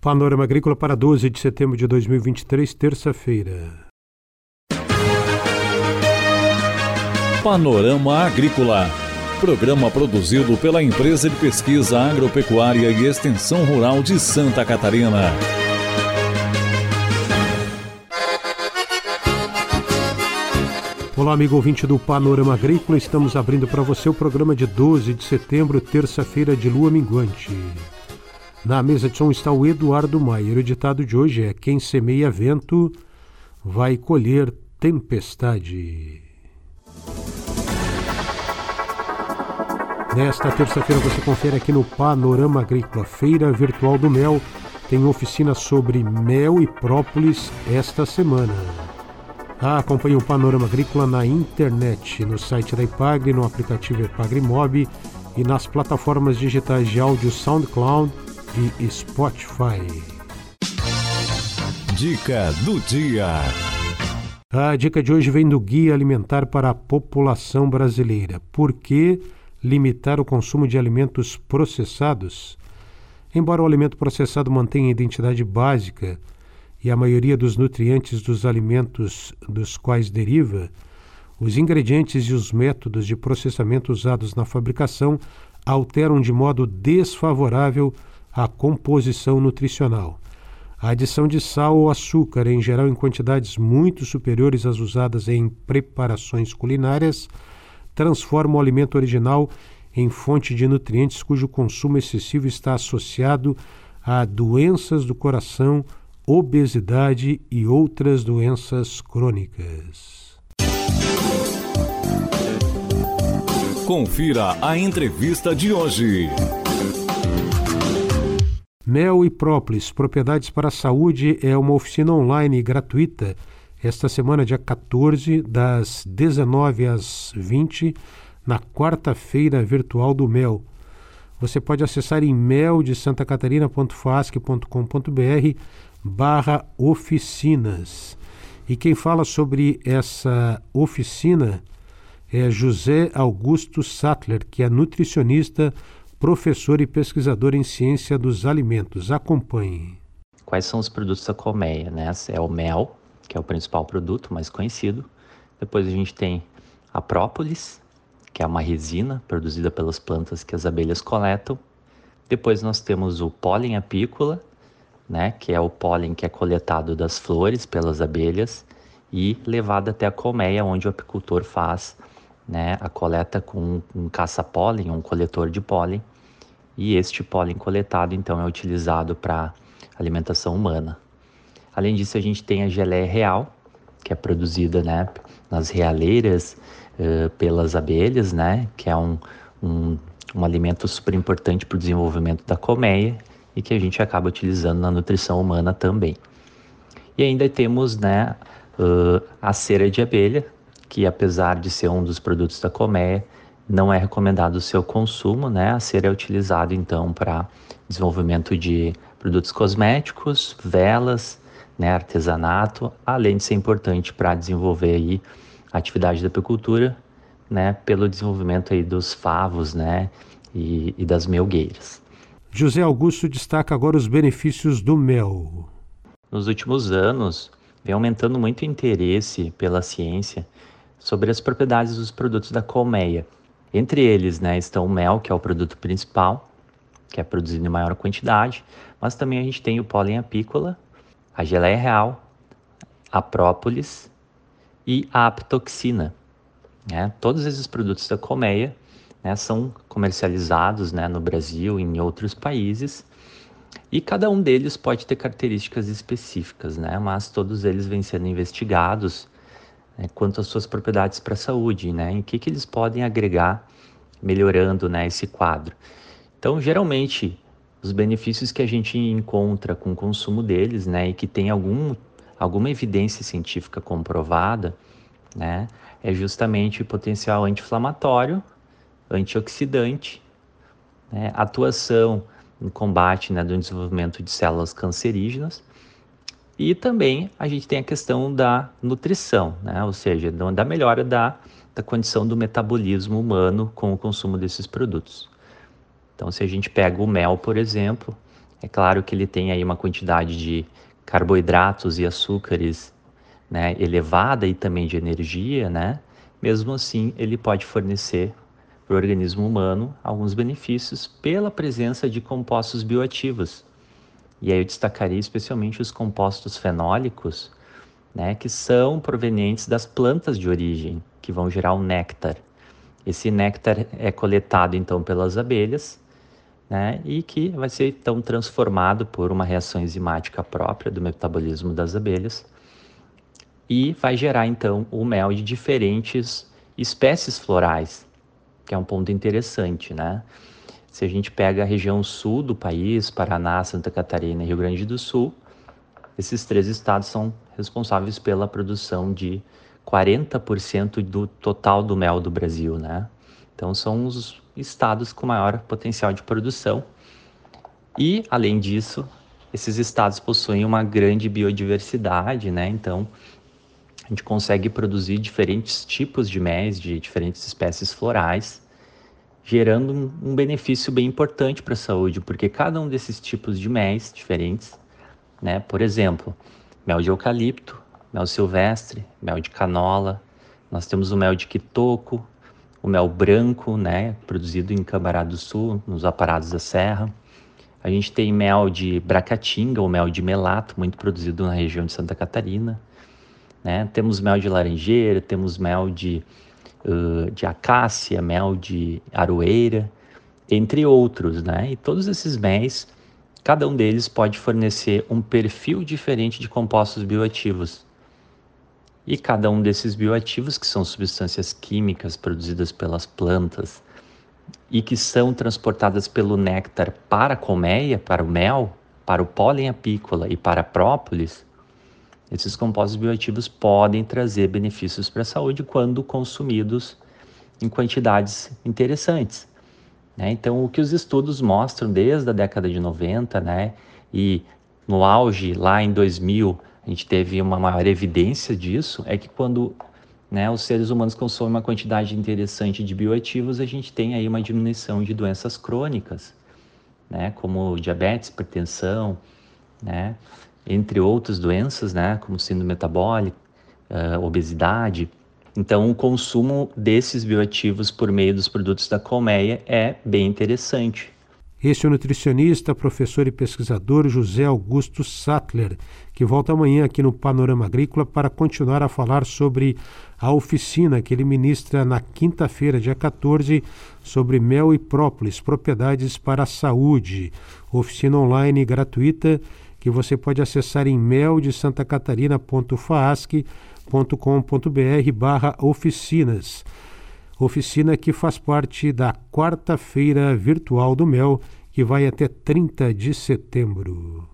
Panorama Agrícola para 12 de setembro de 2023, terça-feira. Panorama Agrícola. Programa produzido pela Empresa de Pesquisa Agropecuária e Extensão Rural de Santa Catarina. Olá, amigo ouvinte do Panorama Agrícola. Estamos abrindo para você o programa de 12 de setembro, terça-feira de lua minguante. Na mesa de som está o Eduardo Maier. O ditado de hoje é: Quem semeia vento vai colher tempestade. Nesta terça-feira você confere aqui no Panorama Agrícola, Feira Virtual do Mel. Tem oficina sobre mel e própolis esta semana. Ah, acompanhe o Panorama Agrícola na internet, no site da Ipagre, no aplicativo Ipagre Mob e nas plataformas digitais de áudio SoundCloud e Spotify. Dica do dia. A dica de hoje vem do Guia Alimentar para a População Brasileira. Por que limitar o consumo de alimentos processados? Embora o alimento processado mantenha a identidade básica e a maioria dos nutrientes dos alimentos dos quais deriva, os ingredientes e os métodos de processamento usados na fabricação alteram de modo desfavorável a composição nutricional. A adição de sal ou açúcar, em geral em quantidades muito superiores às usadas em preparações culinárias, transforma o alimento original em fonte de nutrientes cujo consumo excessivo está associado a doenças do coração, obesidade e outras doenças crônicas. Confira a entrevista de hoje. Mel e Própolis, Propriedades para a Saúde, é uma oficina online gratuita esta semana, dia 14, das 19 às 20, na quarta-feira virtual do Mel. Você pode acessar em meldesantacatarina.fasc.com.br barra oficinas. E quem fala sobre essa oficina é José Augusto Sattler, que é nutricionista professor e pesquisador em ciência dos alimentos. Acompanhe. Quais são os produtos da colmeia? Né? É o mel, que é o principal produto mais conhecido. Depois a gente tem a própolis, que é uma resina produzida pelas plantas que as abelhas coletam. Depois nós temos o pólen apícola, né, que é o pólen que é coletado das flores pelas abelhas e levado até a colmeia, onde o apicultor faz né, a coleta com um caça-pólen, um coletor de pólen, e este pólen coletado então é utilizado para alimentação humana. Além disso, a gente tem a geleia real, que é produzida né, nas realeiras uh, pelas abelhas, né, que é um, um, um alimento super importante para o desenvolvimento da colmeia e que a gente acaba utilizando na nutrição humana também. E ainda temos né, uh, a cera de abelha, que apesar de ser um dos produtos da colmeia, não é recomendado o seu consumo, né? A cera é utilizado então para desenvolvimento de produtos cosméticos, velas, né, artesanato, além de ser importante para desenvolver aí a atividade da apicultura, né, pelo desenvolvimento aí dos favos, né, e, e das melgueiras. José Augusto destaca agora os benefícios do mel. Nos últimos anos, vem aumentando muito o interesse pela ciência sobre as propriedades dos produtos da colmeia. Entre eles né, estão o mel, que é o produto principal, que é produzido em maior quantidade, mas também a gente tem o pólen apícola, a geleia real, a própolis e a aptoxina. Né? Todos esses produtos da colmeia né, são comercializados né, no Brasil e em outros países e cada um deles pode ter características específicas, né? mas todos eles vêm sendo investigados né, quanto às suas propriedades para a saúde, né, em que, que eles podem agregar melhorando né, esse quadro. Então, geralmente, os benefícios que a gente encontra com o consumo deles, né, e que tem algum, alguma evidência científica comprovada, né, é justamente o potencial anti-inflamatório, antioxidante, né, atuação no combate né, do desenvolvimento de células cancerígenas e também a gente tem a questão da nutrição, né? ou seja, da melhora da, da condição do metabolismo humano com o consumo desses produtos. Então, se a gente pega o mel, por exemplo, É claro que ele tem aí uma quantidade de carboidratos e açúcares né, elevada e também de energia, né? Mesmo assim, ele pode fornecer para o organismo humano alguns benefícios pela presença de compostos bioativos. E aí eu destacaria especialmente os compostos fenólicos, né, que são provenientes das plantas de origem, que vão gerar o néctar. Esse néctar é coletado então pelas abelhas, né, e que vai ser então transformado por uma reação enzimática própria do metabolismo das abelhas e vai gerar então o mel de diferentes espécies florais, que é um ponto interessante, né? Se a gente pega a região sul do país, Paraná, Santa Catarina e Rio Grande do Sul, esses três estados são responsáveis pela produção de 40% do total do mel do Brasil, né? Então são os estados com maior potencial de produção. E além disso, esses estados possuem uma grande biodiversidade, né? Então a gente consegue produzir diferentes tipos de mel de diferentes espécies florais, gerando um, um benefício bem importante para a saúde, porque cada um desses tipos de mel diferentes, né, por exemplo, mel de eucalipto, mel silvestre, mel de canola, nós temos o mel de quitoco, o mel branco, né, produzido em Cambará do Sul, nos aparados da serra. A gente tem mel de bracatinga, ou mel de melato, muito produzido na região de Santa Catarina. Né? Temos mel de laranjeira, temos mel de, de acácia, mel de aroeira, entre outros. Né? E todos esses méis, cada um deles pode fornecer um perfil diferente de compostos bioativos. E cada um desses bioativos, que são substâncias químicas produzidas pelas plantas e que são transportadas pelo néctar para a colmeia, para o mel, para o pólen apícola e para a própolis, esses compostos bioativos podem trazer benefícios para a saúde quando consumidos em quantidades interessantes. Né? Então, o que os estudos mostram desde a década de 90, né, e no auge lá em 2000, a gente teve uma maior evidência disso, é que quando né, os seres humanos consomem uma quantidade interessante de bioativos, a gente tem aí uma diminuição de doenças crônicas, né, como diabetes, hipertensão, né, entre outras doenças, né, como síndrome metabólica, uh, obesidade. Então, o consumo desses bioativos por meio dos produtos da colmeia é bem interessante. Este é o nutricionista, professor e pesquisador José Augusto Sattler, que volta amanhã aqui no Panorama Agrícola para continuar a falar sobre a oficina que ele ministra na quinta-feira, dia 14, sobre mel e própolis, propriedades para a saúde. Oficina online gratuita que você pode acessar em meldesantacatarina.faasc.com.br barra oficinas. Oficina que faz parte da quarta-feira virtual do mel, que vai até 30 de setembro.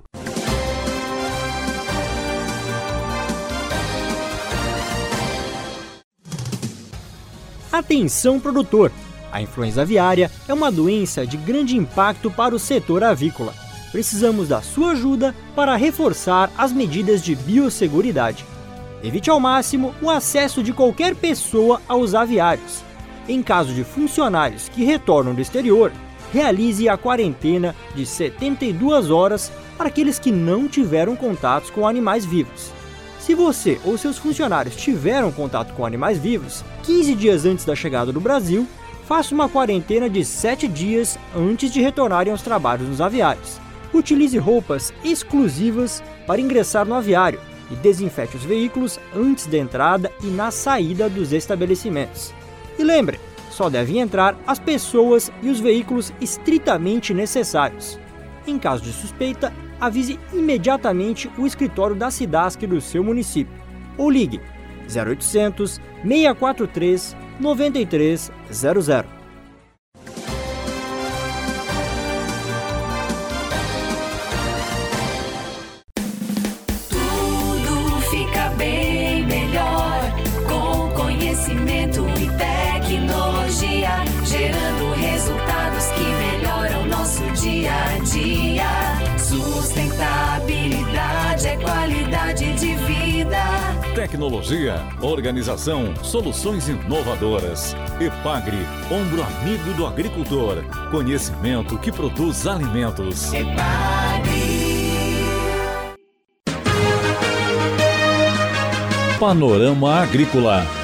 Atenção produtor! A influenza aviária é uma doença de grande impacto para o setor avícola precisamos da sua ajuda para reforçar as medidas de biosseguridade. Evite ao máximo o acesso de qualquer pessoa aos aviários. Em caso de funcionários que retornam do exterior, realize a quarentena de 72 horas para aqueles que não tiveram contatos com animais vivos. Se você ou seus funcionários tiveram contato com animais vivos 15 dias antes da chegada do Brasil, faça uma quarentena de 7 dias antes de retornarem aos trabalhos nos aviários. Utilize roupas exclusivas para ingressar no aviário e desinfete os veículos antes da entrada e na saída dos estabelecimentos. E lembre, só devem entrar as pessoas e os veículos estritamente necessários. Em caso de suspeita, avise imediatamente o escritório da SIDASC do seu município ou ligue 0800 643 9300. Dia. Sustentabilidade é qualidade de vida. Tecnologia, organização, soluções inovadoras. Epagre, ombro amigo do agricultor. Conhecimento que produz alimentos. Panorama Agrícola.